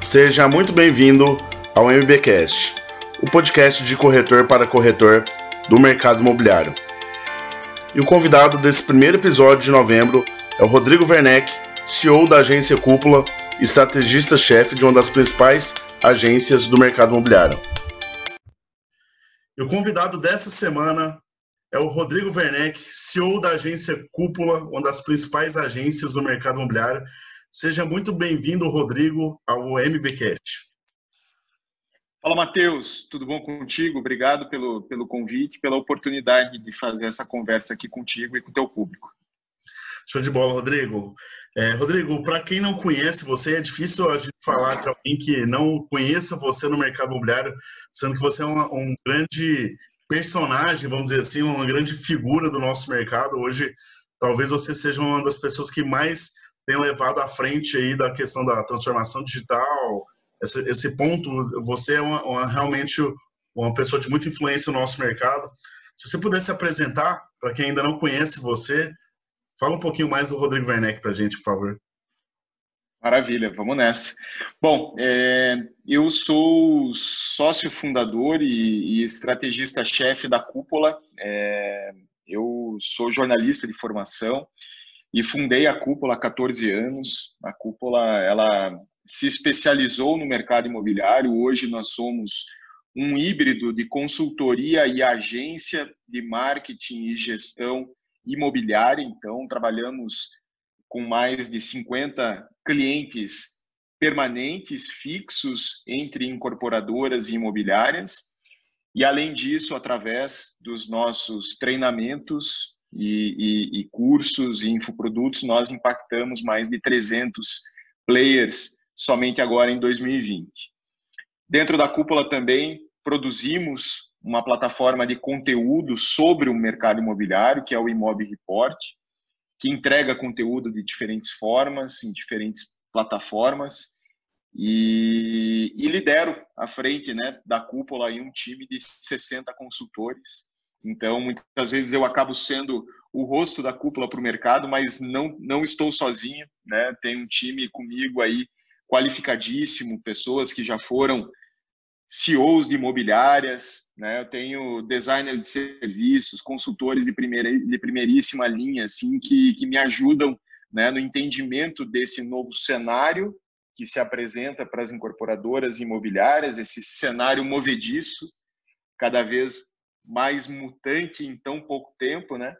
Seja muito bem-vindo ao MBcast, o podcast de corretor para corretor do mercado imobiliário. E o convidado desse primeiro episódio de novembro é o Rodrigo Werneck, CEO da agência Cúpula e estrategista-chefe de uma das principais agências do mercado imobiliário. E o convidado dessa semana é o Rodrigo Werneck, CEO da agência Cúpula, uma das principais agências do mercado imobiliário. Seja muito bem-vindo, Rodrigo, ao MBcast. Fala, Matheus. Tudo bom contigo? Obrigado pelo, pelo convite, pela oportunidade de fazer essa conversa aqui contigo e com o teu público. Show de bola, Rodrigo. É, Rodrigo, para quem não conhece você, é difícil a gente falar de alguém que não conheça você no mercado imobiliário, sendo que você é um grande personagem, vamos dizer assim, uma grande figura do nosso mercado. Hoje, talvez você seja uma das pessoas que mais tem levado à frente aí da questão da transformação digital, esse, esse ponto, você é uma, uma, realmente uma pessoa de muita influência no nosso mercado. Se você pudesse apresentar, para quem ainda não conhece você, fala um pouquinho mais do Rodrigo Werneck para a gente, por favor. Maravilha, vamos nessa. Bom, é, eu sou sócio fundador e, e estrategista-chefe da Cúpula. É, eu sou jornalista de formação, e fundei a Cúpula há 14 anos. A Cúpula ela se especializou no mercado imobiliário. Hoje nós somos um híbrido de consultoria e agência de marketing e gestão imobiliária. Então, trabalhamos com mais de 50 clientes permanentes, fixos, entre incorporadoras e imobiliárias. E, além disso, através dos nossos treinamentos e, e, e cursos e infoprodutos, nós impactamos mais de 300 players somente agora em 2020. Dentro da cúpula também produzimos uma plataforma de conteúdo sobre o mercado imobiliário, que é o Imob Report, que entrega conteúdo de diferentes formas, em diferentes plataformas, e, e lidero à frente né, da cúpula aí um time de 60 consultores então, muitas vezes eu acabo sendo o rosto da cúpula para o mercado, mas não, não estou sozinho, né? Tem um time comigo aí qualificadíssimo, pessoas que já foram CEOs de imobiliárias, né? Eu tenho designers de serviços, consultores de, primeira, de primeiríssima linha, assim, que, que me ajudam né, no entendimento desse novo cenário que se apresenta para as incorporadoras imobiliárias, esse cenário movediço, cada vez mais mutante em tão pouco tempo, né?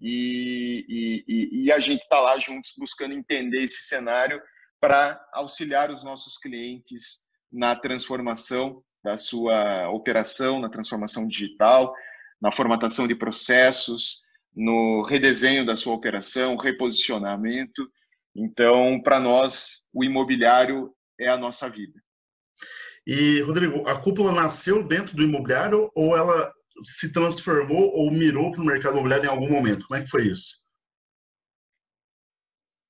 E, e, e a gente está lá juntos buscando entender esse cenário para auxiliar os nossos clientes na transformação da sua operação, na transformação digital, na formatação de processos, no redesenho da sua operação, reposicionamento. Então, para nós, o imobiliário é a nossa vida. E, Rodrigo, a cúpula nasceu dentro do imobiliário ou ela se transformou ou mirou para o mercado imobiliário em algum momento? Como é que foi isso?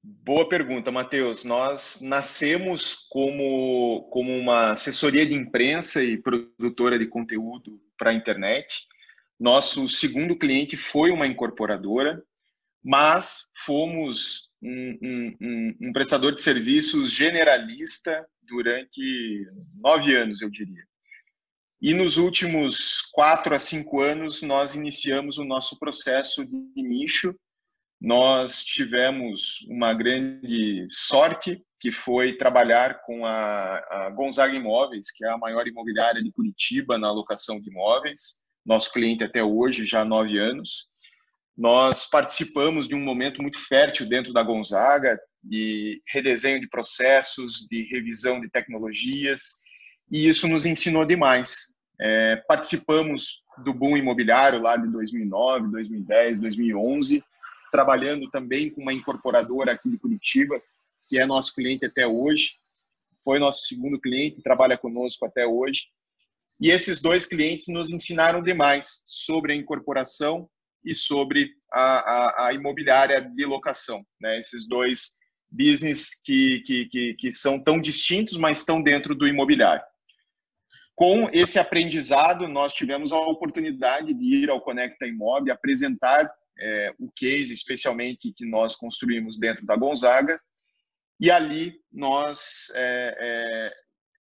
Boa pergunta, Matheus. Nós nascemos como, como uma assessoria de imprensa e produtora de conteúdo para a internet. Nosso segundo cliente foi uma incorporadora, mas fomos um, um, um, um prestador de serviços generalista durante nove anos, eu diria. E nos últimos quatro a cinco anos, nós iniciamos o nosso processo de nicho. Nós tivemos uma grande sorte, que foi trabalhar com a, a Gonzaga Imóveis, que é a maior imobiliária de Curitiba na alocação de imóveis, nosso cliente até hoje, já há nove anos. Nós participamos de um momento muito fértil dentro da Gonzaga, de redesenho de processos, de revisão de tecnologias, e isso nos ensinou demais. É, participamos do boom imobiliário lá de 2009, 2010, 2011, trabalhando também com uma incorporadora aqui de Curitiba, que é nosso cliente até hoje. Foi nosso segundo cliente, trabalha conosco até hoje. E esses dois clientes nos ensinaram demais sobre a incorporação e sobre a, a, a imobiliária de locação. Né? Esses dois business que, que, que, que são tão distintos, mas estão dentro do imobiliário. Com esse aprendizado, nós tivemos a oportunidade de ir ao Conecta Imob, apresentar é, o case, especialmente que nós construímos dentro da Gonzaga, e ali nós é, é,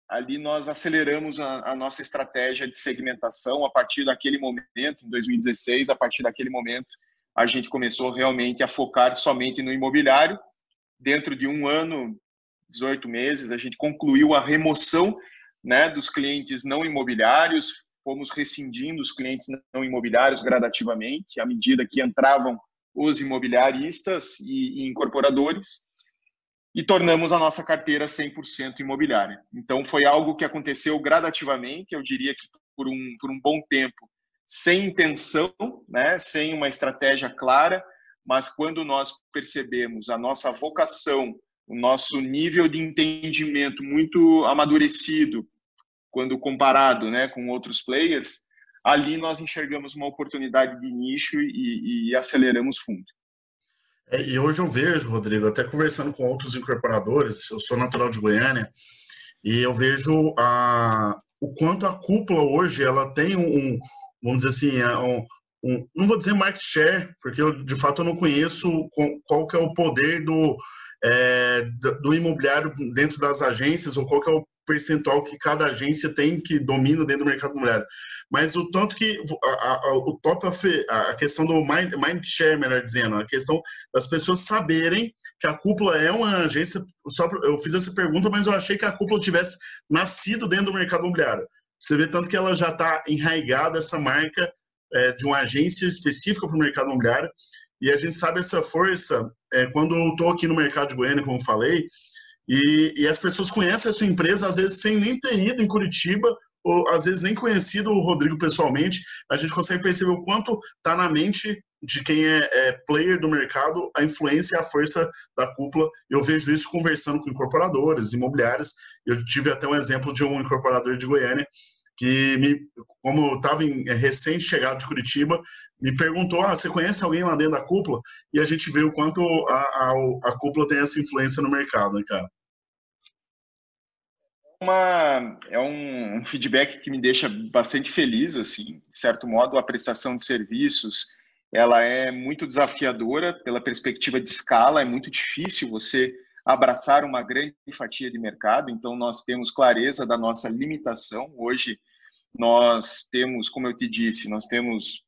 ali nós aceleramos a, a, nossa estratégia de segmentação a partir daquele momento, em 2016, a partir daquele momento a gente começou realmente a focar somente no imobiliário. Dentro de um ano, 18 meses, a gente concluiu a remoção né, dos clientes não imobiliários, fomos rescindindo os clientes não imobiliários gradativamente, à medida que entravam os imobiliaristas e, e incorporadores e tornamos a nossa carteira 100% imobiliária. Então, foi algo que aconteceu gradativamente, eu diria que por um, por um bom tempo, sem intenção, né, sem uma estratégia clara, mas quando nós percebemos a nossa vocação, o nosso nível de entendimento muito amadurecido, quando comparado né, com outros players, ali nós enxergamos uma oportunidade de nicho e, e aceleramos fundo. É, e hoje eu vejo, Rodrigo, até conversando com outros incorporadores, eu sou natural de Goiânia, e eu vejo a, o quanto a cúpula hoje ela tem um, vamos dizer assim, é um, um, não vou dizer market share, porque eu, de fato eu não conheço qual que é o poder do, é, do imobiliário dentro das agências, ou qual que é o percentual que cada agência tem que domina dentro do mercado imobiliário. Mas o tanto que a, a, o top of, a questão do mind, mind share, melhor dizendo, a questão das pessoas saberem que a cúpula é uma agência. Só eu fiz essa pergunta, mas eu achei que a cúpula tivesse nascido dentro do mercado imobiliário. Você vê tanto que ela já está enraigada essa marca é, de uma agência específica para o mercado imobiliário. E a gente sabe essa força é, quando eu estou aqui no mercado de Goiânia, como falei, e, e, as pessoas conhecem a sua empresa, às vezes sem nem ter ido em Curitiba, ou às vezes nem conhecido o Rodrigo pessoalmente. A gente consegue perceber o quanto está na mente de quem é, é, player do mercado a influência e a força da cúpula. Eu vejo isso conversando com incorporadores, imobiliários. Eu tive até um exemplo de um incorporador de Goiânia que me, como estava é, recente chegado de Curitiba, me perguntou: ah, você conhece alguém lá dentro da cúpula? E a gente vê o quanto a, a, a cúpula tem essa influência no mercado, né, cara? Uma, é um, um feedback que me deixa bastante feliz, assim, de certo modo, a prestação de serviços, ela é muito desafiadora pela perspectiva de escala, é muito difícil você abraçar uma grande fatia de mercado, então nós temos clareza da nossa limitação. Hoje nós temos, como eu te disse, nós temos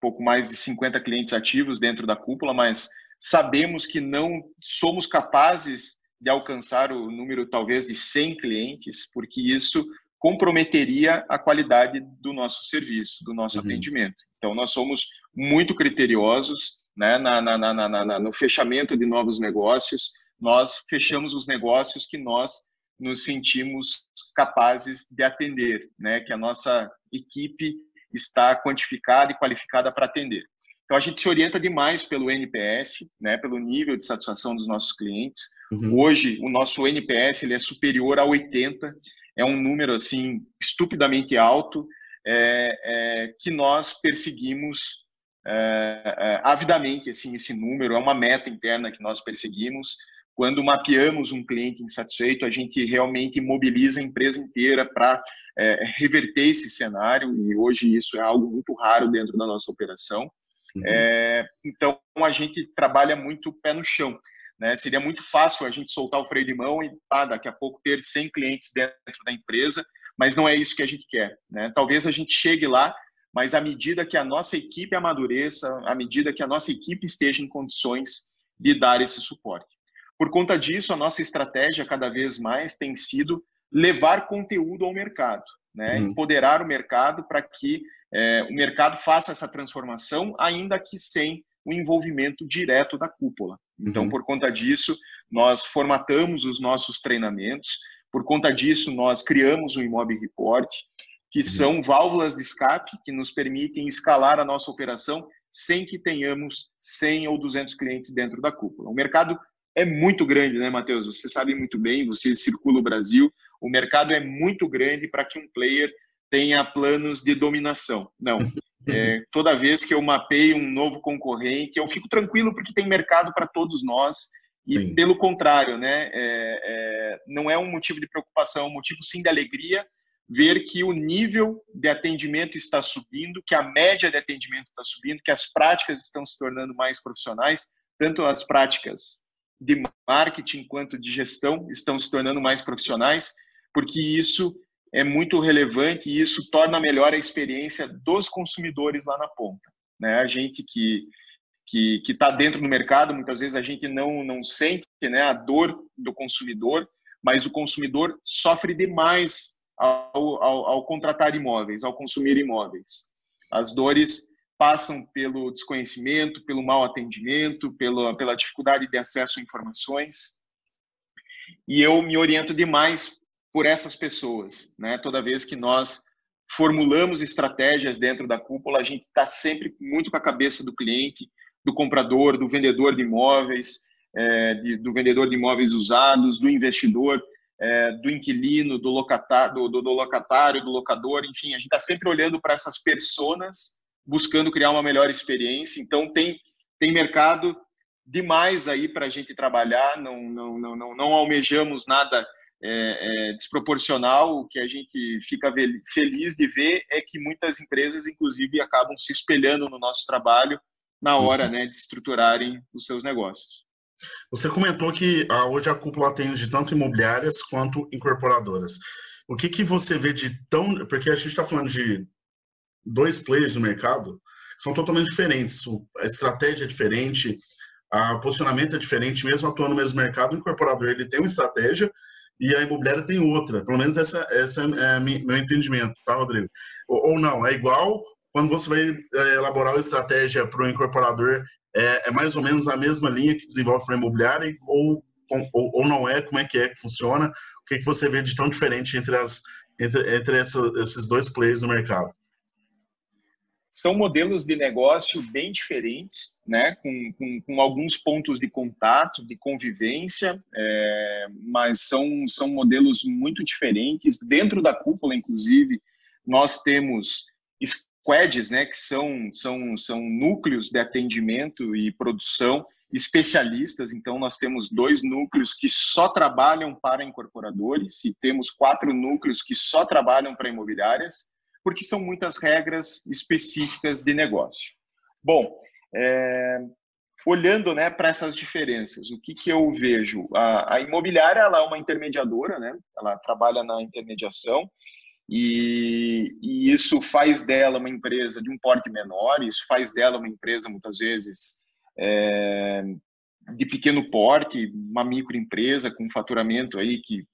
pouco mais de 50 clientes ativos dentro da cúpula, mas sabemos que não somos capazes de alcançar o número talvez de 100 clientes, porque isso comprometeria a qualidade do nosso serviço, do nosso uhum. atendimento. Então, nós somos muito criteriosos né, na, na, na, no fechamento de novos negócios, nós fechamos os negócios que nós nos sentimos capazes de atender, né? que a nossa equipe está quantificada e qualificada para atender. Então a gente se orienta demais pelo NPS, né, pelo nível de satisfação dos nossos clientes. Uhum. Hoje o nosso NPS ele é superior a 80, é um número assim estupidamente alto é, é, que nós perseguimos é, é avidamente assim esse número é uma meta interna que nós perseguimos quando mapeamos um cliente insatisfeito, a gente realmente mobiliza a empresa inteira para é, reverter esse cenário, e hoje isso é algo muito raro dentro da nossa operação. Uhum. É, então, a gente trabalha muito pé no chão. Né? Seria muito fácil a gente soltar o freio de mão e ah, daqui a pouco ter 100 clientes dentro da empresa, mas não é isso que a gente quer. Né? Talvez a gente chegue lá, mas à medida que a nossa equipe amadureça, à medida que a nossa equipe esteja em condições de dar esse suporte. Por conta disso, a nossa estratégia cada vez mais tem sido levar conteúdo ao mercado, né? Uhum. empoderar o mercado para que é, o mercado faça essa transformação, ainda que sem o envolvimento direto da cúpula. Então, uhum. por conta disso, nós formatamos os nossos treinamentos, por conta disso, nós criamos o Imob Report, que uhum. são válvulas de escape que nos permitem escalar a nossa operação sem que tenhamos 100 ou 200 clientes dentro da cúpula. O mercado é muito grande, né, Matheus? Você sabe muito bem, você circula o Brasil, o mercado é muito grande para que um player tenha planos de dominação. Não. É, toda vez que eu mapeio um novo concorrente, eu fico tranquilo porque tem mercado para todos nós. E sim. pelo contrário, né, é, é, não é um motivo de preocupação, é um motivo sim de alegria ver que o nível de atendimento está subindo, que a média de atendimento está subindo, que as práticas estão se tornando mais profissionais, tanto as práticas de marketing quanto de gestão estão se tornando mais profissionais, porque isso é muito relevante e isso torna melhor a experiência dos consumidores lá na ponta. Né? A gente que que está dentro do mercado, muitas vezes a gente não, não sente né, a dor do consumidor, mas o consumidor sofre demais ao, ao, ao contratar imóveis, ao consumir imóveis. As dores passam pelo desconhecimento, pelo mau atendimento, pela, pela dificuldade de acesso a informações. E eu me oriento demais por essas pessoas, né? Toda vez que nós formulamos estratégias dentro da cúpula, a gente está sempre muito com a cabeça do cliente, do comprador, do vendedor de imóveis, é, de, do vendedor de imóveis usados, do investidor, é, do inquilino, do locatário, do, do, do, locatário, do locador, enfim, a gente está sempre olhando para essas pessoas buscando criar uma melhor experiência. Então, tem, tem mercado demais aí para a gente trabalhar, não, não, não, não, não almejamos nada é, é, desproporcional. O que a gente fica feliz de ver é que muitas empresas, inclusive, acabam se espelhando no nosso trabalho na hora uhum. né, de estruturarem os seus negócios. Você comentou que ah, hoje a cúpula atende tanto imobiliárias quanto incorporadoras. O que, que você vê de tão. Porque a gente está falando de dois players no mercado são totalmente diferentes. A estratégia é diferente, o posicionamento é diferente, mesmo atuando no mesmo mercado, o incorporador ele tem uma estratégia e a imobiliária tem outra. Pelo menos essa, essa é meu entendimento, tá, Rodrigo? Ou, ou não, é igual quando você vai é, elaborar uma estratégia para o incorporador, é, é, mais ou menos a mesma linha que desenvolve para a imobiliária ou, ou, ou, não é? Como é que é que funciona? O que, que você vê de tão diferente entre, as, entre, entre essa, esses dois players no mercado? São modelos de negócio bem diferentes, né, com, com, com alguns pontos de contato, de convivência, é, mas são, são modelos muito diferentes. Dentro da cúpula, inclusive, nós temos squads, né, que são, são, são núcleos de atendimento e produção especialistas. Então, nós temos dois núcleos que só trabalham para incorporadores e temos quatro núcleos que só trabalham para imobiliárias porque são muitas regras específicas de negócio. Bom, é, olhando né, para essas diferenças, o que, que eu vejo? A, a, imobiliária ela é uma intermediadora, né? ela trabalha na intermediação, e, e, isso faz dela uma empresa de um porte menor, isso faz dela uma empresa, muitas vezes, é, de pequeno porte, uma microempresa com faturamento aí que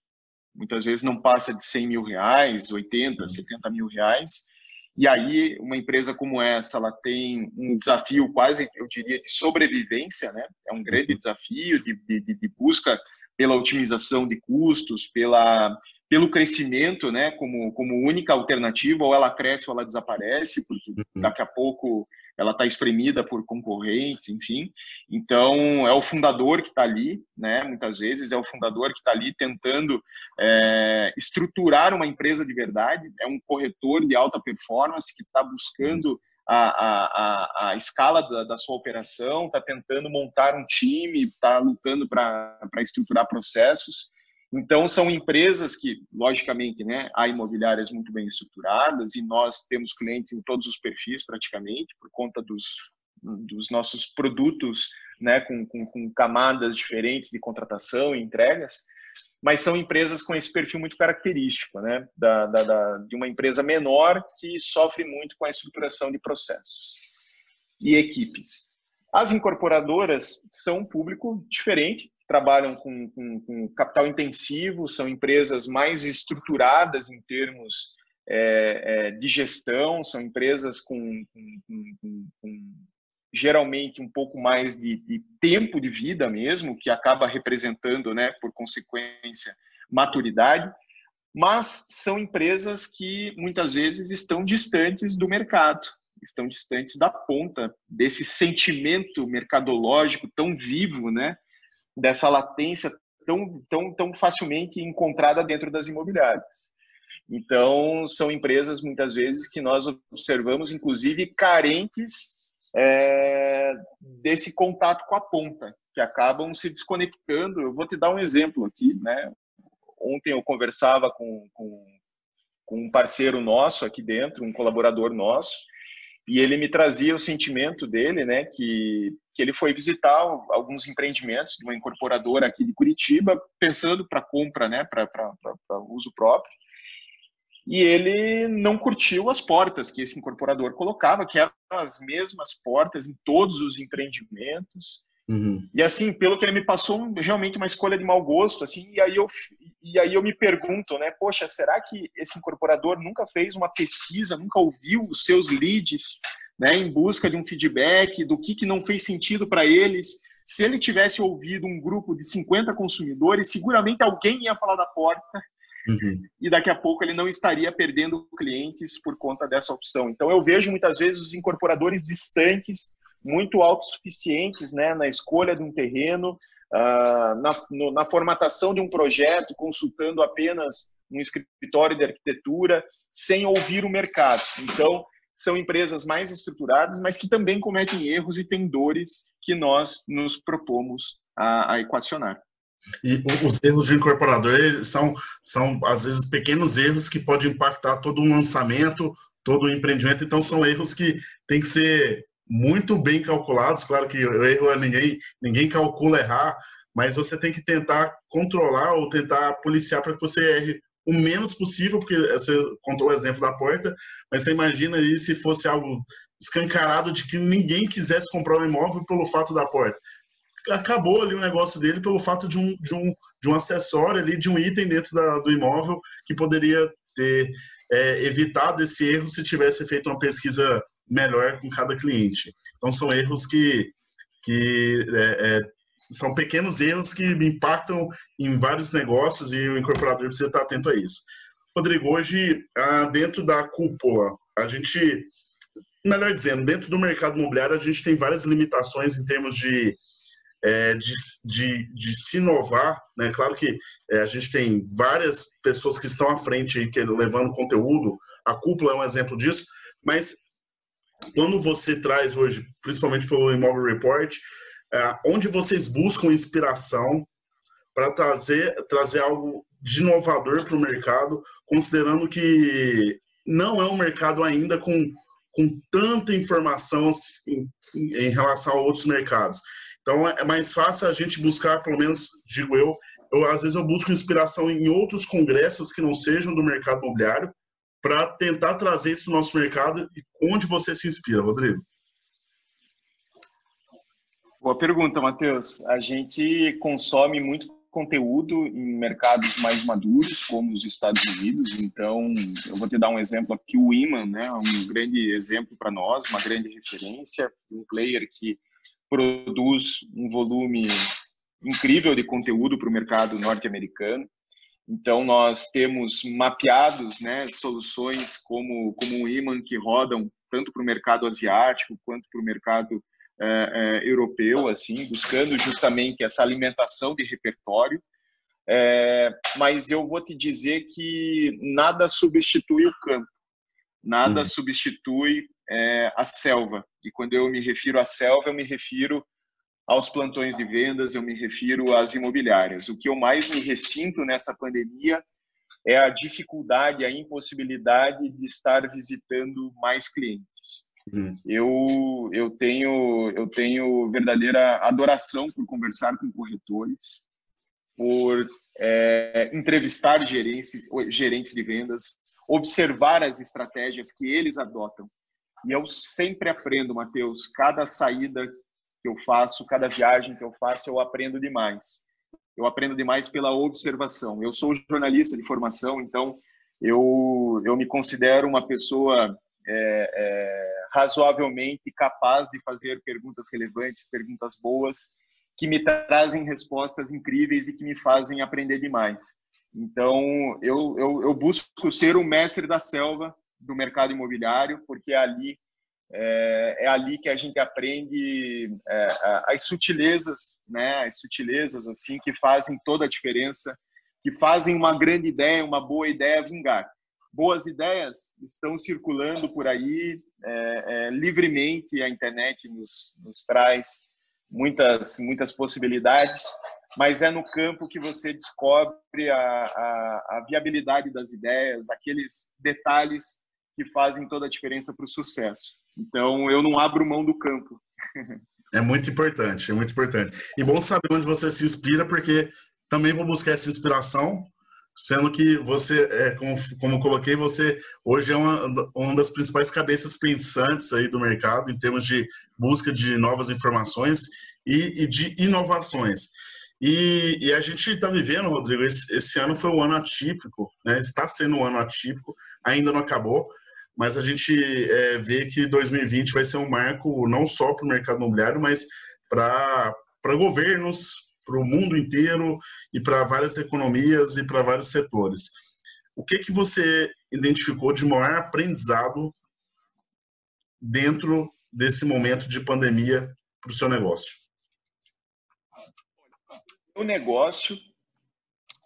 muitas vezes não passa de 100 mil reais, 80, 70 mil reais. E aí, uma empresa como essa, ela tem um desafio quase, eu diria, de sobrevivência, né? É um grande uhum. desafio de, de, de busca pela otimização de custos, pela, pelo crescimento, né? Como, como única alternativa, ou ela cresce ou ela desaparece, porque uhum. daqui a pouco ela está espremida por concorrentes, enfim. Então, é o fundador que está ali, né? Muitas vezes é o fundador que está ali tentando é, estruturar uma empresa de verdade. É um corretor de alta performance que está buscando a, a, a, escala da, da sua operação, está tentando montar um time, está lutando para estruturar processos. Então, são empresas que, logicamente, né, há imobiliárias muito bem estruturadas e nós temos clientes em todos os perfis, praticamente, por conta dos, dos nossos produtos né, com, com, com camadas diferentes de contratação e entregas, mas são empresas com esse perfil muito característico, né, da, da, da, de uma empresa menor que sofre muito com a estruturação de processos e equipes. As incorporadoras são um público diferente, trabalham com, com, com capital intensivo, são empresas mais estruturadas em termos é, é, de gestão, são empresas com, com, geralmente um pouco mais de, de, tempo de vida mesmo, que acaba representando, né, por consequência, maturidade, mas são empresas que muitas vezes estão distantes do mercado, estão distantes da ponta desse sentimento mercadológico tão vivo, né, dessa latência tão, tão, tão facilmente encontrada dentro das imobiliárias. Então, são empresas, muitas vezes, que nós observamos, inclusive, carentes é, desse contato com a ponta, que acabam se desconectando. Eu vou te dar um exemplo aqui. Né? Ontem eu conversava com, com, com um parceiro nosso aqui dentro, um colaborador nosso, e ele me trazia o sentimento dele, né, que, que ele foi visitar alguns empreendimentos de uma incorporadora aqui de Curitiba, pensando para compra, né, para uso próprio. E ele não curtiu as portas que esse incorporador colocava, que eram as mesmas portas em todos os empreendimentos. Uhum. E assim, pelo que ele me passou, realmente uma escolha de mau gosto, assim, e aí eu e aí eu me pergunto, né, poxa, será que esse incorporador nunca fez uma pesquisa, nunca ouviu os seus leads, né, em busca de um feedback do que que não fez sentido para eles? Se ele tivesse ouvido um grupo de 50 consumidores, seguramente alguém ia falar da porta Uhum. E daqui a pouco ele não estaria perdendo clientes por conta dessa opção. Então eu vejo muitas vezes os incorporadores distantes muito autossuficientes né, na escolha de um terreno, uh, na, no, na formatação de um projeto, consultando apenas um escritório de arquitetura, sem ouvir o mercado. Então, são empresas mais estruturadas, mas que também cometem erros e têm dores que nós nos propomos a, a equacionar. E os erros de incorporador são, são, às vezes, pequenos erros que podem impactar todo um lançamento, todo o um empreendimento. Então, são erros que têm que ser muito bem calculados. Claro que erro ninguém, ninguém calcula errar, mas você tem que tentar controlar ou tentar policiar para que você erre o menos possível, porque você contou o exemplo da porta, mas você imagina aí se fosse algo escancarado de que ninguém quisesse comprar um imóvel pelo fato da porta. Acabou ali o negócio dele pelo fato de um, de um, de um acessório ali, de um item dentro da, do imóvel que poderia ter é, evitado esse erro se tivesse feito uma pesquisa melhor com cada cliente. Então, são erros que, que é, é, são pequenos erros que impactam em vários negócios e o incorporador precisa estar atento a isso. Rodrigo, hoje, ah, dentro da cúpula, a gente, melhor dizendo, dentro do mercado imobiliário, a gente tem várias limitações em termos de, é, de, de, de, se inovar. Né? Claro que é, a gente tem várias pessoas que estão à frente, que, levando conteúdo, a cúpula é um exemplo disso, mas quando você traz hoje, principalmente pelo Imóvel Report, é, onde vocês buscam inspiração para trazer, trazer algo de inovador para o mercado, considerando que não é um mercado ainda com, com tanta informação assim, em relação a outros mercados. Então é mais fácil a gente buscar, pelo menos digo eu, eu às vezes eu busco inspiração em outros congressos que não sejam do mercado imobiliário, para tentar trazer isso para o nosso mercado e onde você se inspira, Rodrigo? Boa pergunta, Matheus. A gente consome muito conteúdo em mercados mais maduros, como os Estados Unidos. Então, eu vou te dar um exemplo aqui. O Iman, né, um grande exemplo para nós, uma grande referência, um player que produz um volume incrível de conteúdo para o mercado norte-americano. Então, nós temos mapeados né, soluções como, como o Iman que rodam tanto para o mercado asiático quanto para o mercado é, é, europeu, assim, buscando justamente essa alimentação de repertório. É, mas eu vou te dizer que nada substitui o campo, nada uhum. substitui a selva. E quando eu me refiro à selva, eu me refiro aos plantões de vendas, eu me refiro às imobiliárias. O que eu mais me ressinto nessa pandemia é a dificuldade, a impossibilidade de estar visitando mais clientes. Uhum. Eu, eu, tenho, eu tenho verdadeira adoração por conversar com corretores, por é, entrevistar gerentes, gerentes de vendas, observar as estratégias que eles adotam. E eu sempre aprendo, Matheus, cada saída eu faço, cada viagem que eu faço, eu aprendo demais. Eu aprendo demais pela observação. Eu sou jornalista de formação, então eu, eu me considero uma pessoa é, é, razoavelmente capaz de fazer perguntas relevantes, perguntas boas, que me trazem respostas incríveis e que me fazem aprender demais. Então, eu, eu, eu busco ser o mestre da selva do mercado imobiliário, porque é ali é, é ali que a gente aprende é, as sutilezas, né? As sutilezas assim que fazem toda a diferença, que fazem uma grande ideia, uma boa ideia vingar. Boas ideias estão circulando por aí é, é, livremente. A internet nos, nos traz muitas muitas possibilidades, mas é no campo que você descobre a, a, a viabilidade das ideias, aqueles detalhes que fazem toda a diferença para o sucesso. Então, eu não abro mão do campo. É muito importante, é muito importante. E bom saber onde você se inspira, porque também vou buscar essa inspiração, sendo que você, é, como, como coloquei, você hoje é uma, uma das principais cabeças pensantes aí do mercado em termos de busca de novas informações e, e de inovações. E, e, a gente está vivendo, Rodrigo, esse, esse, ano foi um ano atípico, né? está sendo um ano atípico, ainda não acabou, mas a gente é, vê que 2020 vai ser um marco não só para o mercado imobiliário, mas para governos, para o mundo inteiro e para várias economias e para vários setores. O que, que você identificou de maior aprendizado dentro desse momento de pandemia para o seu negócio? O negócio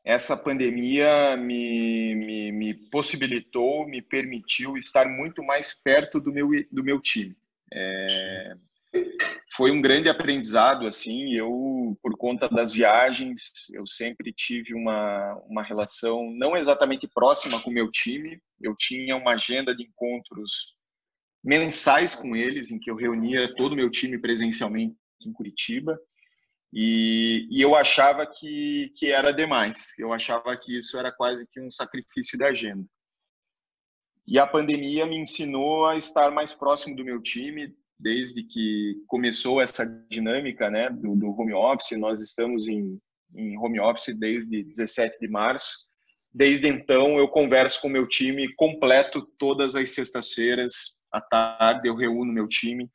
essa pandemia me, me, me, possibilitou, me permitiu estar muito mais perto do meu, do meu time. É, foi um grande aprendizado, assim, eu, por conta das viagens, eu sempre tive uma, uma relação não exatamente próxima com o meu time, eu tinha uma agenda de encontros mensais com eles, em que eu reunia todo o meu time presencialmente em Curitiba, e, e, eu achava que, que era demais. Eu achava que isso era quase que um sacrifício da agenda. E a pandemia me ensinou a estar mais próximo do meu time, desde que começou essa dinâmica né, do, do home office. Nós estamos em, em home office desde 17 de março. Desde então, eu converso com meu time completo todas as sextas-feiras à tarde. Eu reúno meu time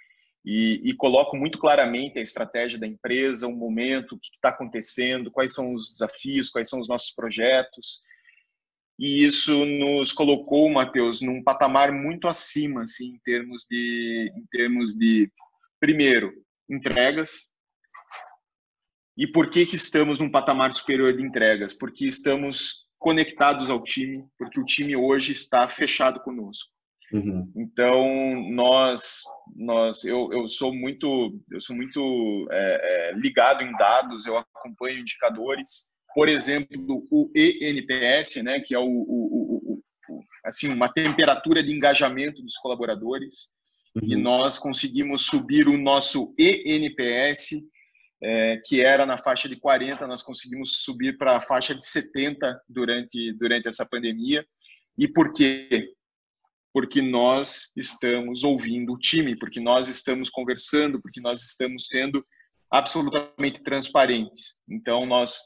e, e coloco muito claramente a estratégia da empresa, o momento, o que está acontecendo, quais são os desafios, quais são os nossos projetos. E isso nos colocou, Matheus, num patamar muito acima, assim, em termos de, em termos de, primeiro, entregas. E por que que estamos num patamar superior de entregas? Porque estamos conectados ao time, porque o time hoje está fechado conosco. Uhum. Então nós, nós, eu, eu sou muito, eu sou muito é, é, ligado em dados. Eu acompanho indicadores, por exemplo, o ENPS, né, que é o, o, o, assim uma temperatura de engajamento dos colaboradores. Uhum. E nós conseguimos subir o nosso ENPS é, que era na faixa de 40, nós conseguimos subir para a faixa de 70 durante, durante essa pandemia. E por quê? Porque nós estamos ouvindo o time, porque nós estamos conversando, porque nós estamos sendo absolutamente transparentes. Então, nós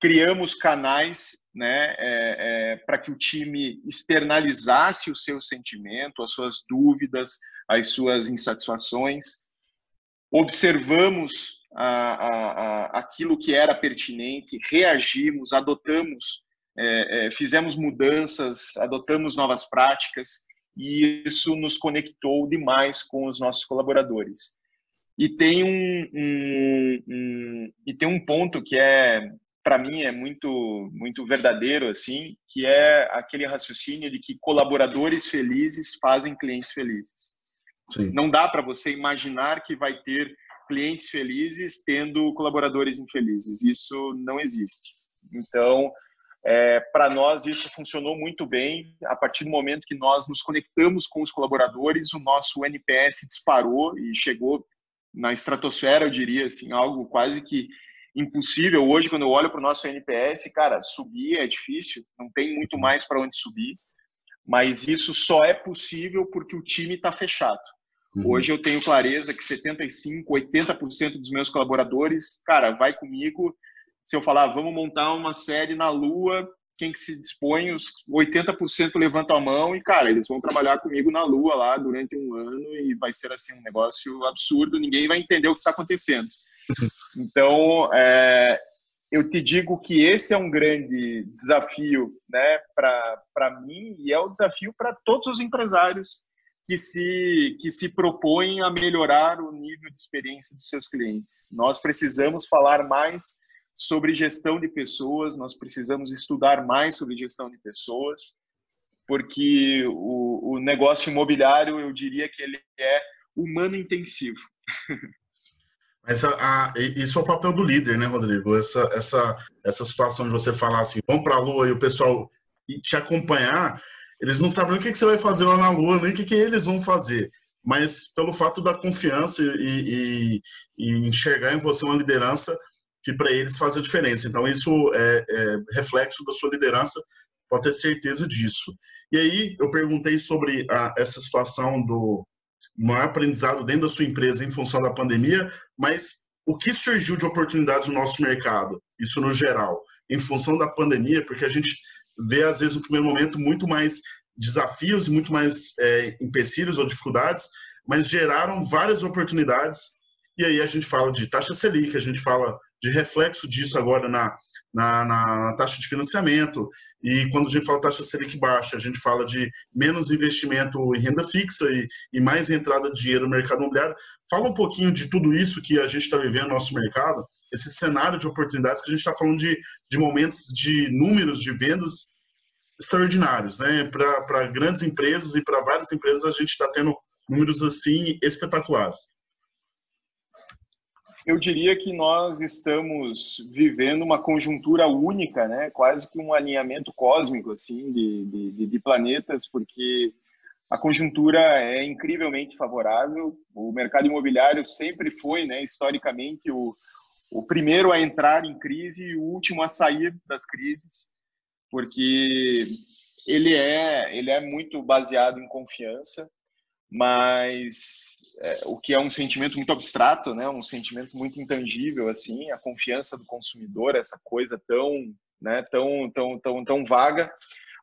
criamos canais né, é, é, para que o time externalizasse o seu sentimento, as suas dúvidas, as suas insatisfações. Observamos a, a, a, aquilo que era pertinente, reagimos, adotamos, é, é fizemos mudanças, adotamos novas práticas e isso nos conectou demais com os nossos colaboradores. E tem um, um, um e tem um ponto que é para mim é muito muito verdadeiro assim, que é aquele raciocínio de que colaboradores felizes fazem clientes felizes. Sim. Não dá para você imaginar que vai ter clientes felizes tendo colaboradores infelizes. Isso não existe. Então, é, Para nós, isso funcionou muito bem. A partir do momento que nós nos conectamos com os colaboradores, o nosso NPS disparou e chegou na estratosfera, eu diria assim, algo quase que impossível. Hoje, quando eu olho para o nosso NPS, cara, subir é difícil, não tem muito mais para onde subir, mas isso só é possível porque o time está fechado. Uhum. Hoje eu tenho clareza que 75%, 80% dos meus colaboradores, cara, vai comigo se eu falar, vamos montar uma série na Lua, quem que se dispõe, os 80% levantam a mão e, cara, eles vão trabalhar comigo na Lua lá durante um ano e vai ser, assim, um negócio absurdo, ninguém vai entender o que está acontecendo. Então, é, eu te digo que esse é um grande desafio né, para mim e é o um desafio para todos os empresários que se, que se propõem a melhorar o nível de experiência dos seus clientes. Nós precisamos falar mais sobre gestão de pessoas, nós precisamos estudar mais sobre gestão de pessoas, porque o, o negócio imobiliário, eu diria que ele é humano intensivo. Mas a, a, isso é o papel do líder, né, Rodrigo? Essa, essa, essa situação de você falar assim, vamos para a Lua e o pessoal te acompanhar, eles não sabem o que, que você vai fazer lá na Lua, nem o que, que eles vão fazer. mas pelo fato da confiança e, e, e enxergar em você uma liderança que para eles faz a diferença. Então, isso é, é, reflexo da sua liderança, pode ter certeza disso. E aí, eu perguntei sobre a, essa situação do maior aprendizado dentro da sua empresa em função da pandemia, mas o que surgiu de oportunidades no nosso mercado, isso no geral, em função da pandemia, porque a gente vê, às vezes, no primeiro momento, muito mais desafios e muito mais é, empecilhos ou dificuldades, mas geraram várias oportunidades. E aí a gente fala de taxa Selic, a gente fala de reflexo disso agora na, na, na, taxa de financiamento. E quando a gente fala taxa Selic baixa, a gente fala de menos investimento em renda fixa e, e mais entrada de dinheiro no mercado imobiliário. Fala um pouquinho de tudo isso que a gente está vivendo no nosso mercado, esse cenário de oportunidades que a gente está falando de, de momentos de números de vendas extraordinários, né? Para grandes empresas e para várias empresas a gente está tendo números assim espetaculares. Eu diria que nós estamos vivendo uma conjuntura única, né? Quase que um alinhamento cósmico assim de, de, de planetas, porque a conjuntura é incrivelmente favorável. O mercado imobiliário sempre foi, né, historicamente, o, o primeiro a entrar em crise e o último a sair das crises porque ele é, ele é muito baseado em confiança, mas é, o que é um sentimento muito abstrato, né? Um sentimento muito intangível, assim, a confiança do consumidor, essa coisa tão, né? Tão, tão, tão, tão vaga.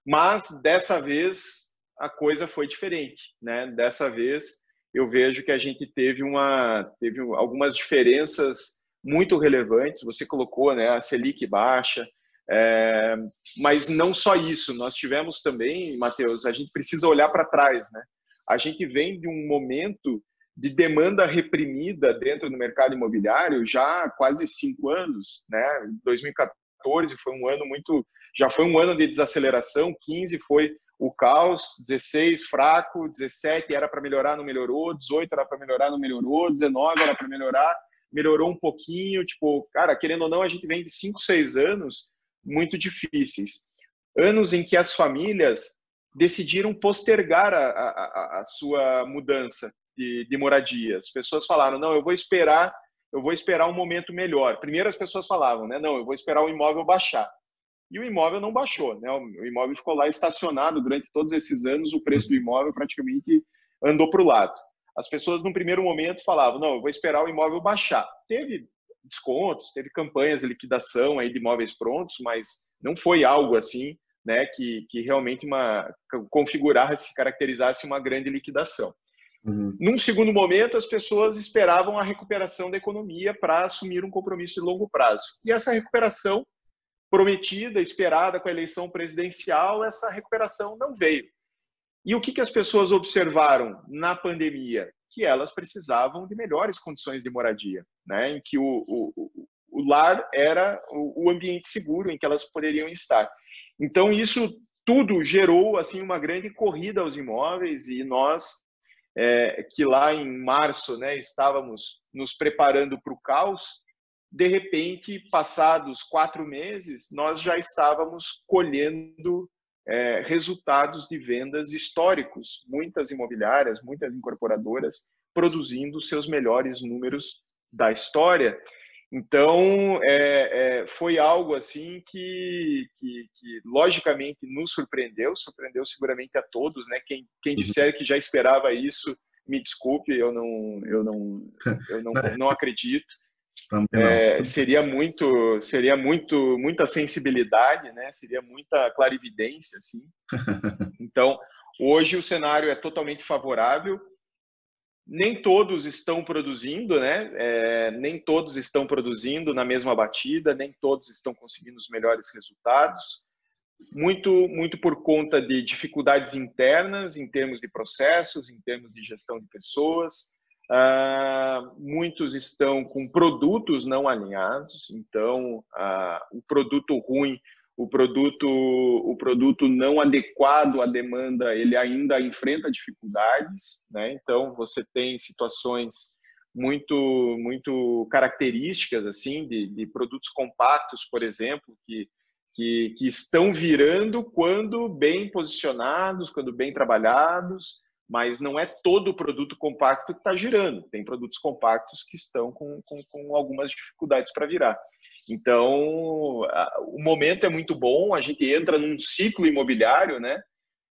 Mas dessa vez a coisa foi diferente, né? Dessa vez eu vejo que a gente teve uma, teve algumas diferenças muito relevantes. Você colocou, né? A Selic baixa, é, mas não só isso, nós tivemos também, Matheus, a gente precisa olhar para trás, né? A gente vem de um momento de demanda reprimida dentro do mercado imobiliário já há quase cinco anos, né? 2014 foi um ano muito, já foi um ano de desaceleração, 15 foi o caos, 16 fraco, 17 era para melhorar, não melhorou, 18 era para melhorar, não melhorou, 19 era para melhorar, melhorou um pouquinho, tipo, cara, querendo ou não, a gente vem de 5, 6 anos muito difíceis. Anos em que as famílias decidiram postergar a, a, a sua mudança de, de moradia. As pessoas falaram: não, eu vou esperar, eu vou esperar um momento melhor. Primeiro as pessoas falavam, né? Não, eu vou esperar o imóvel baixar. E o imóvel não baixou, né? O imóvel ficou lá estacionado durante todos esses anos. O preço do imóvel praticamente andou para o lado. As pessoas, no primeiro momento, falavam: não, eu vou esperar o imóvel baixar. Teve descontos, teve campanhas de liquidação aí de imóveis prontos, mas não foi algo assim, né, que, que realmente uma configurasse, caracterizasse uma grande liquidação. Uhum. Num segundo momento, as pessoas esperavam a recuperação da economia para assumir um compromisso de longo prazo. E essa recuperação prometida, esperada com a eleição presidencial, essa recuperação não veio. E o que, que as pessoas observaram na pandemia? que elas precisavam de melhores condições de moradia, né? em que o, o, o lar era o, o ambiente seguro em que elas poderiam estar. Então, isso tudo gerou assim uma grande corrida aos imóveis e nós é, que lá em março né, estávamos nos preparando para o caos, de repente, passados quatro meses, nós já estávamos colhendo é, resultados de vendas históricos, muitas imobiliárias, muitas incorporadoras produzindo seus melhores números da história. Então, é, é, foi algo assim que, que, que, logicamente, nos surpreendeu, surpreendeu seguramente a todos, né? Quem, quem uhum. disser que já esperava isso, me desculpe, eu não, eu não, eu não, não acredito. É, seria muito, seria muito, muita sensibilidade, né? Seria muita clarividência, assim. Então, hoje o cenário é totalmente favorável. Nem todos estão produzindo, né? É, nem todos estão produzindo na mesma batida, nem todos estão conseguindo os melhores resultados. Muito, muito por conta de dificuldades internas em termos de processos, em termos de gestão de pessoas Uh, muitos estão com produtos não alinhados, então uh, o produto ruim, o produto, o produto não adequado à demanda, ele ainda enfrenta dificuldades, né? Então você tem situações muito, muito características assim de, de produtos compactos, por exemplo, que que, que estão virando quando bem posicionados, quando bem trabalhados, mas não é todo o produto compacto que está girando. Tem produtos compactos que estão com, com, com algumas dificuldades para virar. Então, o momento é muito bom, a gente entra num ciclo imobiliário, né?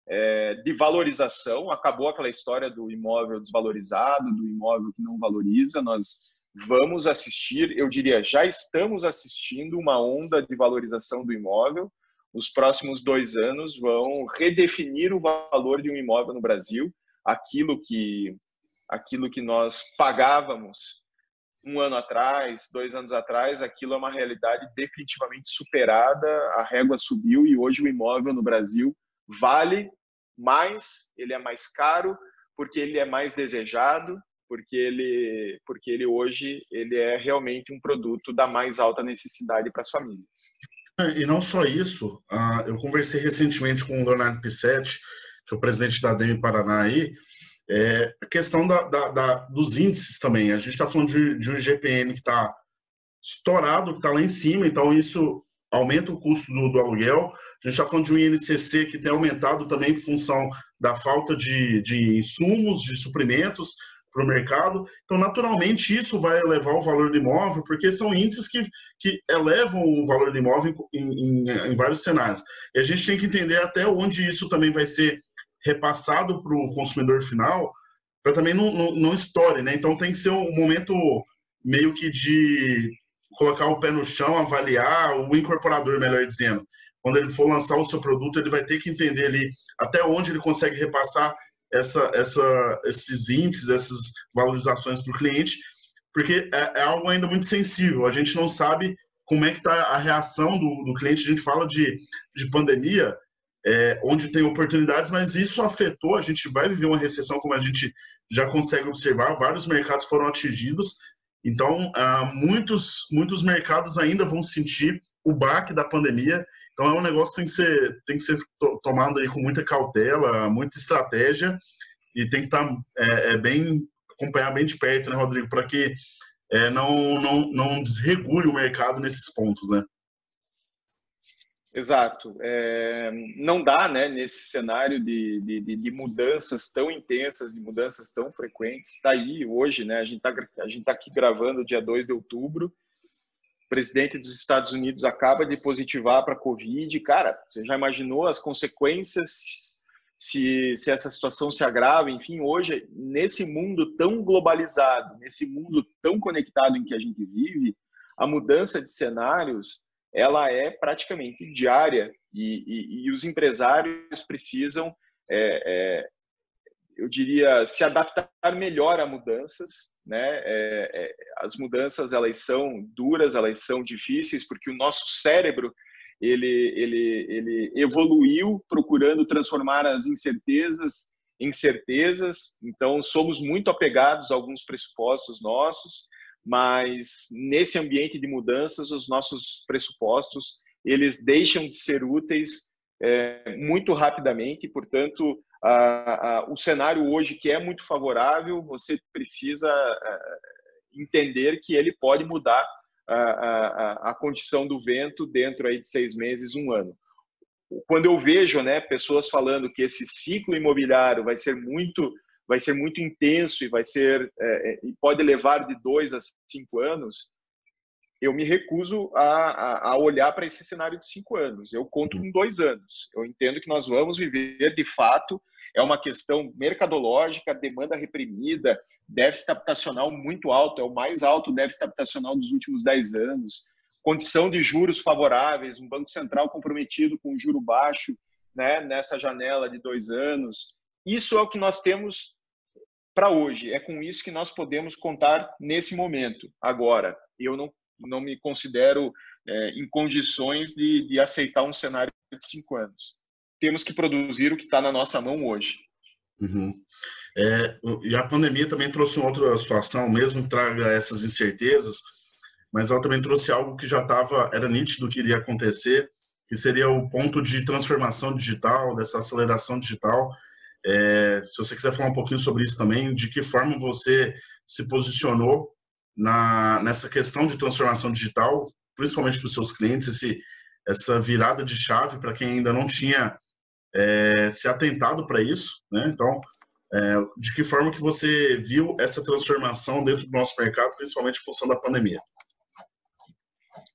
É, de valorização, acabou aquela história do imóvel desvalorizado, do imóvel que não valoriza, nós vamos assistir, eu diria, já estamos assistindo uma onda de valorização do imóvel, os próximos dois anos vão redefinir o valor de um imóvel no Brasil, aquilo que, aquilo que nós pagávamos um ano atrás, dois anos atrás, aquilo é uma realidade definitivamente superada, a régua subiu e hoje o imóvel no Brasil vale mais, ele é mais caro, porque ele é mais desejado, porque ele, porque ele hoje ele é realmente um produto da mais alta necessidade para as famílias. E não só isso, eu conversei recentemente com o Leonardo Pissetti, que é o presidente da ADEME Paraná aí, é, a questão da, da, da, dos índices também. A gente está falando de, de um GPM que está estourado, que está lá em cima, então isso aumenta o custo do, do aluguel. A gente está falando de um INCC que tem aumentado também em função da falta de, de insumos, de suprimentos para o mercado. Então, naturalmente, isso vai elevar o valor do imóvel, porque são índices que, que elevam o valor do imóvel em, em, em vários cenários. E a gente tem que entender até onde isso também vai ser repassado para o consumidor final, para também não, não, não estoure, né? Então tem que ser um momento meio que de colocar o pé no chão, avaliar o incorporador, melhor dizendo. Quando ele for lançar o seu produto, ele vai ter que entender ali até onde ele consegue repassar essa, essa, esses índices, essas valorizações para o cliente, porque é, é, algo ainda muito sensível. A gente não sabe como é que está a reação do, do cliente. A gente fala de, de pandemia, é, onde tem oportunidades, mas isso afetou. A gente vai viver uma recessão, como a gente já consegue observar, vários mercados foram atingidos. Então, ah, muitos, muitos mercados ainda vão sentir o baque da pandemia. Então, é um negócio que tem que ser, tem que ser tomado aí com muita cautela, muita estratégia e tem que estar tá, é, é bem acompanhar bem de perto, né, Rodrigo, para que é, não, não, não desregule o mercado nesses pontos, né? Exato. É, não dá, né, nesse cenário de, de, de, mudanças tão intensas, de mudanças tão frequentes. Está aí hoje, né? A gente está tá aqui gravando dia 2 de outubro. O presidente dos Estados Unidos acaba de positivar para a Covid. Cara, você já imaginou as consequências se, se essa situação se agrava? Enfim, hoje, nesse mundo tão globalizado, nesse mundo tão conectado em que a gente vive, a mudança de cenários ela é praticamente diária e, e, e os empresários precisam, é, é, eu diria, se adaptar melhor a mudanças. Né? É, é, as mudanças elas são duras, elas são difíceis porque o nosso cérebro ele, ele, ele evoluiu procurando transformar as incertezas em certezas. Então somos muito apegados a alguns pressupostos nossos mas nesse ambiente de mudanças, os nossos pressupostos eles deixam de ser úteis é, muito rapidamente. Portanto, a, a, o cenário hoje que é muito favorável, você precisa a, entender que ele pode mudar a, a, condição do vento dentro aí de seis meses, um ano. Quando eu vejo, né, pessoas falando que esse ciclo imobiliário vai ser muito vai ser muito intenso e vai ser é, é, e pode levar de dois a cinco anos, eu me recuso a, a, olhar para esse cenário de cinco anos. Eu conto com dois anos. Eu entendo que nós vamos viver de fato. É uma questão mercadológica, demanda reprimida, déficit habitacional muito alto, é o mais alto déficit habitacional dos últimos dez anos, condição de juros favoráveis, um Banco Central comprometido com um juro baixo né, nessa janela de dois anos, isso é o que nós temos para hoje. É com isso que nós podemos contar nesse momento. Agora, eu não, não me considero é, em condições de, de aceitar um cenário de cinco anos. Temos que produzir o que está na nossa mão hoje. Uhum. É, e a pandemia também trouxe outra situação, mesmo traga essas incertezas, mas ela também trouxe algo que já estava, era nítido que iria acontecer, que seria o ponto de transformação digital, dessa aceleração digital, é, se você quiser falar um pouquinho sobre isso também, de que forma você se posicionou na, nessa questão de transformação digital, principalmente para os seus clientes, esse, essa virada de chave para quem ainda não tinha é, se atentado para isso, né? Então, É, de que forma que você viu essa transformação dentro do nosso mercado, principalmente em função da pandemia?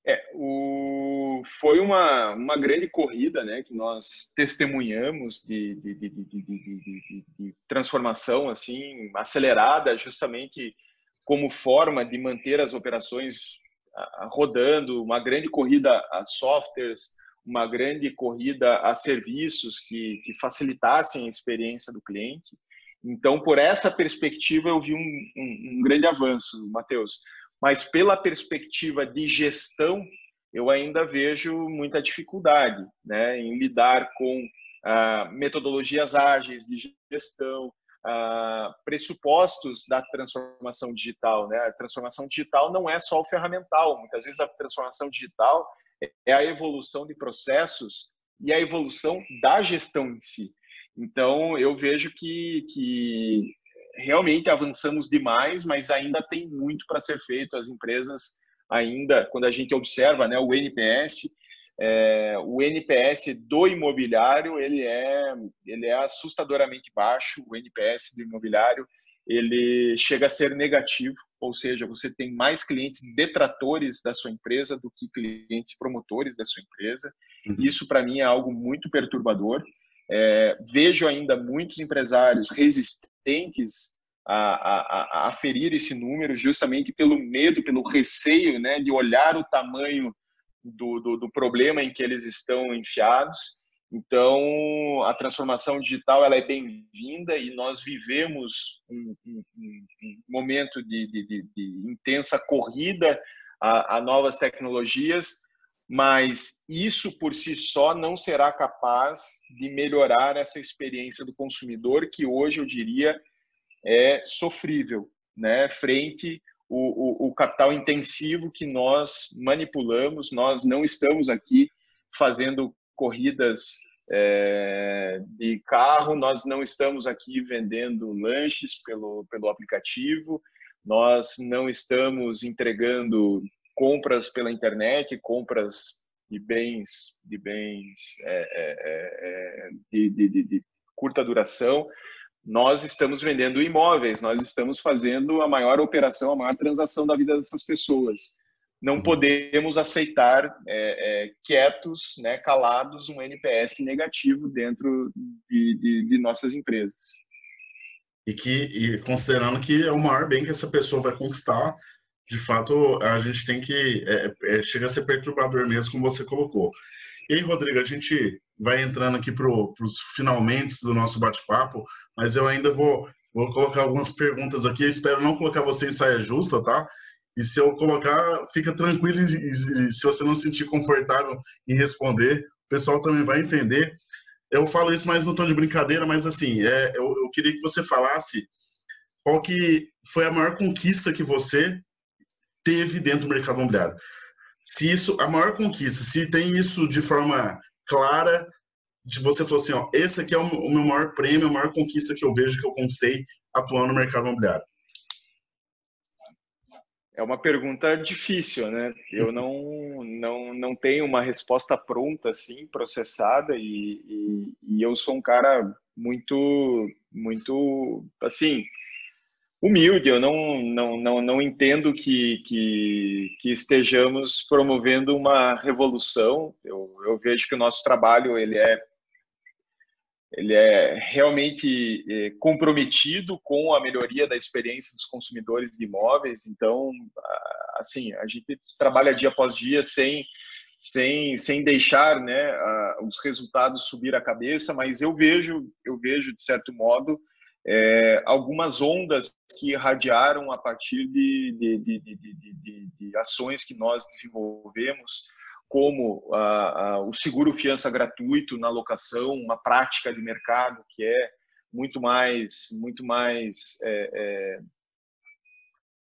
É, o... foi uma, uma grande corrida né, que nós testemunhamos de, de, de, de, transformação assim acelerada, justamente como forma de manter as operações rodando, uma grande corrida a softwares, uma grande corrida a serviços que, que facilitassem a experiência do cliente. Então, por essa perspectiva, eu vi um, um, um grande avanço, Matheus. Mas pela perspectiva de gestão, eu ainda vejo muita dificuldade né, em lidar com ah, metodologias ágeis de gestão, ah, pressupostos da transformação digital. Né? A transformação digital não é só o ferramental, muitas vezes a transformação digital é a evolução de processos e a evolução da gestão em si. Então, eu vejo que, que realmente avançamos demais, mas ainda tem muito para ser feito. As empresas ainda, quando a gente observa né, o NPS, é, o NPS do imobiliário ele é, ele é assustadoramente baixo. O NPS do imobiliário ele chega a ser negativo, ou seja, você tem mais clientes detratores da sua empresa do que clientes promotores da sua empresa. Uhum. Isso para mim é algo muito perturbador. É, vejo ainda muitos empresários resistentes a, a, a, ferir esse número, justamente pelo medo, pelo receio né, de olhar o tamanho do, do, do problema em que eles estão enfiados. Então, a transformação digital ela é bem-vinda e nós vivemos um, um, um momento de, de, de, intensa corrida a, a novas tecnologias, mas isso por si só não será capaz de melhorar essa experiência do consumidor, que hoje eu diria é sofrível, né? Frente o, o, o capital intensivo que nós manipulamos, nós não estamos aqui fazendo corridas é, de carro, nós não estamos aqui vendendo lanches pelo, pelo aplicativo, nós não estamos entregando compras pela internet, compras de bens, de bens é, é, é, é de, de, de, curta duração. Nós estamos vendendo imóveis, nós estamos fazendo a maior operação, a maior transação da vida dessas pessoas. Não uhum. podemos aceitar é, é, quietos, né, calados, um NPS negativo dentro de, de nossas empresas. E que, e considerando que é o maior bem que essa pessoa vai conquistar de fato, a gente tem que. É, é, chega a ser perturbador mesmo, como você colocou. E aí, Rodrigo, a gente vai entrando aqui para os finalmente do nosso bate-papo, mas eu ainda vou, vou colocar algumas perguntas aqui. Eu espero não colocar você em saia justa, tá? E se eu colocar, fica tranquilo, e, e, se você não se sentir confortável em responder, o pessoal também vai entender. Eu falo isso mais no tom de brincadeira, mas assim, é, eu, eu queria que você falasse qual que foi a maior conquista que você teve dentro do mercado imobiliário. Se isso, a maior conquista, se tem isso de forma clara, de você falou assim, ó, esse aqui é o meu maior prêmio, a maior conquista que eu vejo que eu conquistei atuando no mercado imobiliário. É uma pergunta difícil, né? Eu não, não, não tenho uma resposta pronta, assim, processada, e, e, e eu sou um cara muito, muito, assim, humilde, eu não, não, não, não entendo que, que, que estejamos promovendo uma revolução. Eu, eu vejo que o nosso trabalho ele é, ele é realmente é, comprometido com a melhoria da experiência dos consumidores de imóveis. Então, assim, a gente trabalha dia após dia sem sem, sem deixar né, os resultados subir a cabeça, mas eu vejo, eu vejo de certo modo é, algumas ondas que irradiaram a partir de, de, de, de ações que nós desenvolvemos, como a, a, o seguro fiança gratuito na locação, uma prática de mercado que é muito mais, muito mais é, é,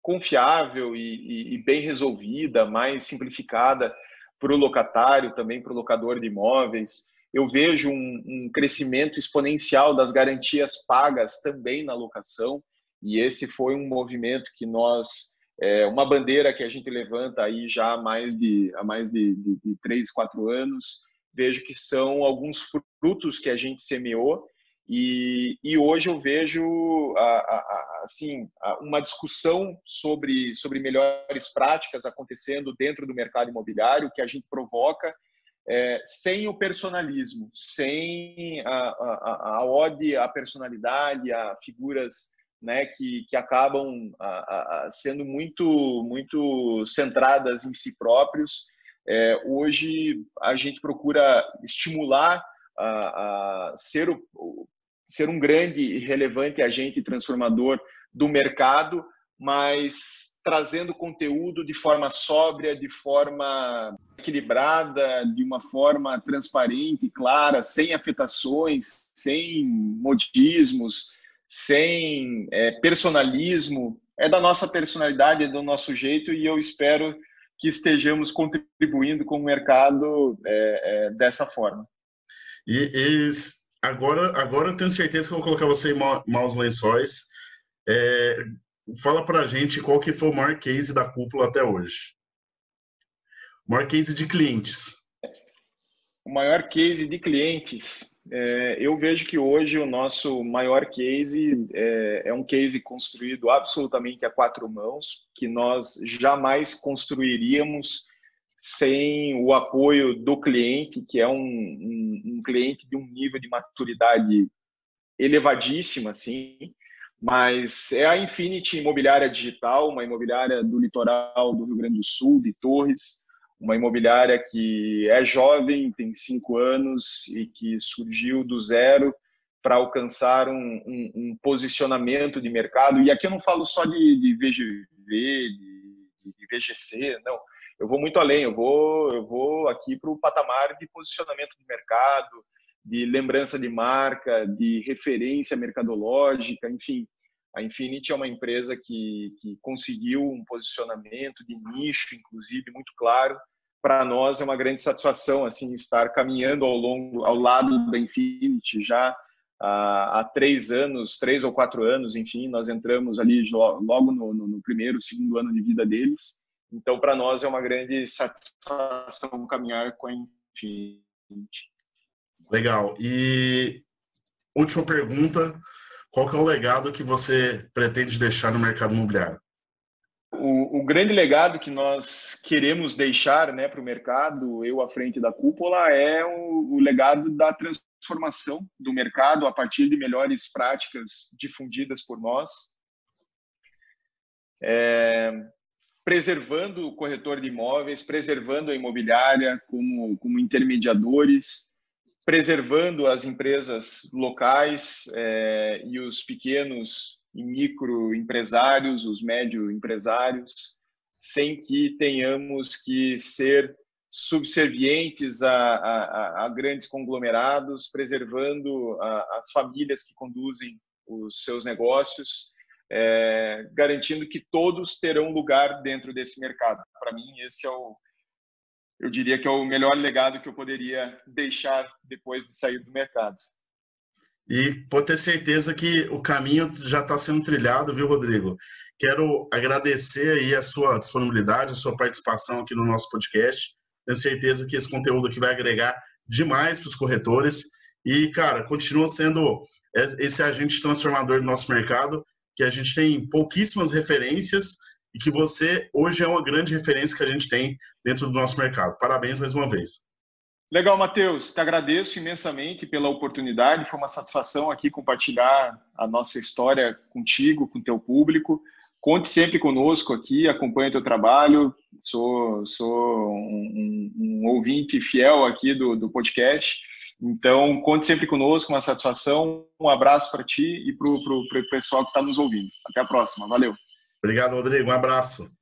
confiável e, e, e bem resolvida, mais simplificada para o locatário, também para o locador de imóveis eu vejo um, um, crescimento exponencial das garantias pagas também na locação, e esse foi um movimento que nós, é, uma bandeira que a gente levanta aí já há mais de, há mais de, de, de três, quatro anos, vejo que são alguns frutos que a gente semeou E, e hoje eu vejo a, a, assim uma discussão sobre, sobre melhores práticas acontecendo dentro do mercado imobiliário que a gente provoca é, sem o personalismo, sem a, a, a ode à personalidade, a figuras né, que, que acabam a, a, sendo muito, muito centradas em si próprios. É, hoje a gente procura estimular a, ser, o, ser um grande e relevante agente transformador do mercado, mas trazendo conteúdo de forma sóbria, de forma equilibrada, de uma forma transparente, clara, sem afetações, sem modismos, sem é, personalismo. É da nossa personalidade, é do nosso jeito e eu espero que estejamos contribuindo com o mercado é, é, dessa forma. E, e, agora, agora eu tenho certeza que eu vou colocar você em maus lençóis. É, fala para a gente qual que foi o maior case da cúpula até hoje. Maior case de clientes. O maior case de clientes. É, eu vejo que hoje o nosso maior case é, é, um case construído absolutamente a quatro mãos, que nós jamais construiríamos sem o apoio do cliente, que é um, um, um cliente de um nível de maturidade elevadíssima, assim, mas é a Infinity Imobiliária Digital, uma imobiliária do litoral do Rio Grande do Sul, de Torres, uma imobiliária que é jovem, tem cinco anos e que surgiu do zero para alcançar um, um, um, posicionamento de mercado. E aqui eu não falo só de, de VGV, de, de VGC, não. Eu vou muito além, eu vou, eu vou aqui para o patamar de posicionamento de mercado, de lembrança de marca, de referência mercadológica, enfim. A Infinity é uma empresa que, que conseguiu um posicionamento de nicho, inclusive, muito claro. Para nós é uma grande satisfação assim estar caminhando ao longo, ao lado da Infinity já há, há três anos, três ou quatro anos, enfim, nós entramos ali logo no, no, primeiro, segundo ano de vida deles. Então, para nós é uma grande satisfação caminhar com a Infinity. Legal. E última pergunta, qual que é o legado que você pretende deixar no mercado imobiliário? O, o grande legado que nós queremos deixar né, para o mercado, eu à frente da cúpula, é o, o legado da transformação do mercado a partir de melhores práticas difundidas por nós. É, preservando o corretor de imóveis, preservando a imobiliária como, como intermediadores, preservando as empresas locais é, e os pequenos e microempresários, os médio empresários, sem que tenhamos que ser subservientes a, a, a grandes conglomerados, preservando a, as famílias que conduzem os seus negócios, é, garantindo que todos terão lugar dentro desse mercado. Para mim, esse é o, eu diria que é o melhor legado que eu poderia deixar depois de sair do mercado. E pode ter certeza que o caminho já está sendo trilhado, viu, Rodrigo? Quero agradecer aí a sua disponibilidade, a sua participação aqui no nosso podcast. Tenho certeza que esse conteúdo aqui vai agregar demais para os corretores. E, cara, continua sendo esse agente transformador do nosso mercado, que a gente tem pouquíssimas referências e que você hoje é uma grande referência que a gente tem dentro do nosso mercado. Parabéns mais uma vez. Legal, Matheus. Te agradeço imensamente pela oportunidade. Foi uma satisfação aqui compartilhar a nossa história contigo, com o teu público. Conte sempre conosco aqui, acompanhe o teu trabalho. Sou, sou um, um, ouvinte fiel aqui do, do podcast. Então, conte sempre conosco, uma satisfação. Um abraço para ti e para o pessoal que está nos ouvindo. Até a próxima. Valeu. Obrigado, Rodrigo. Um abraço.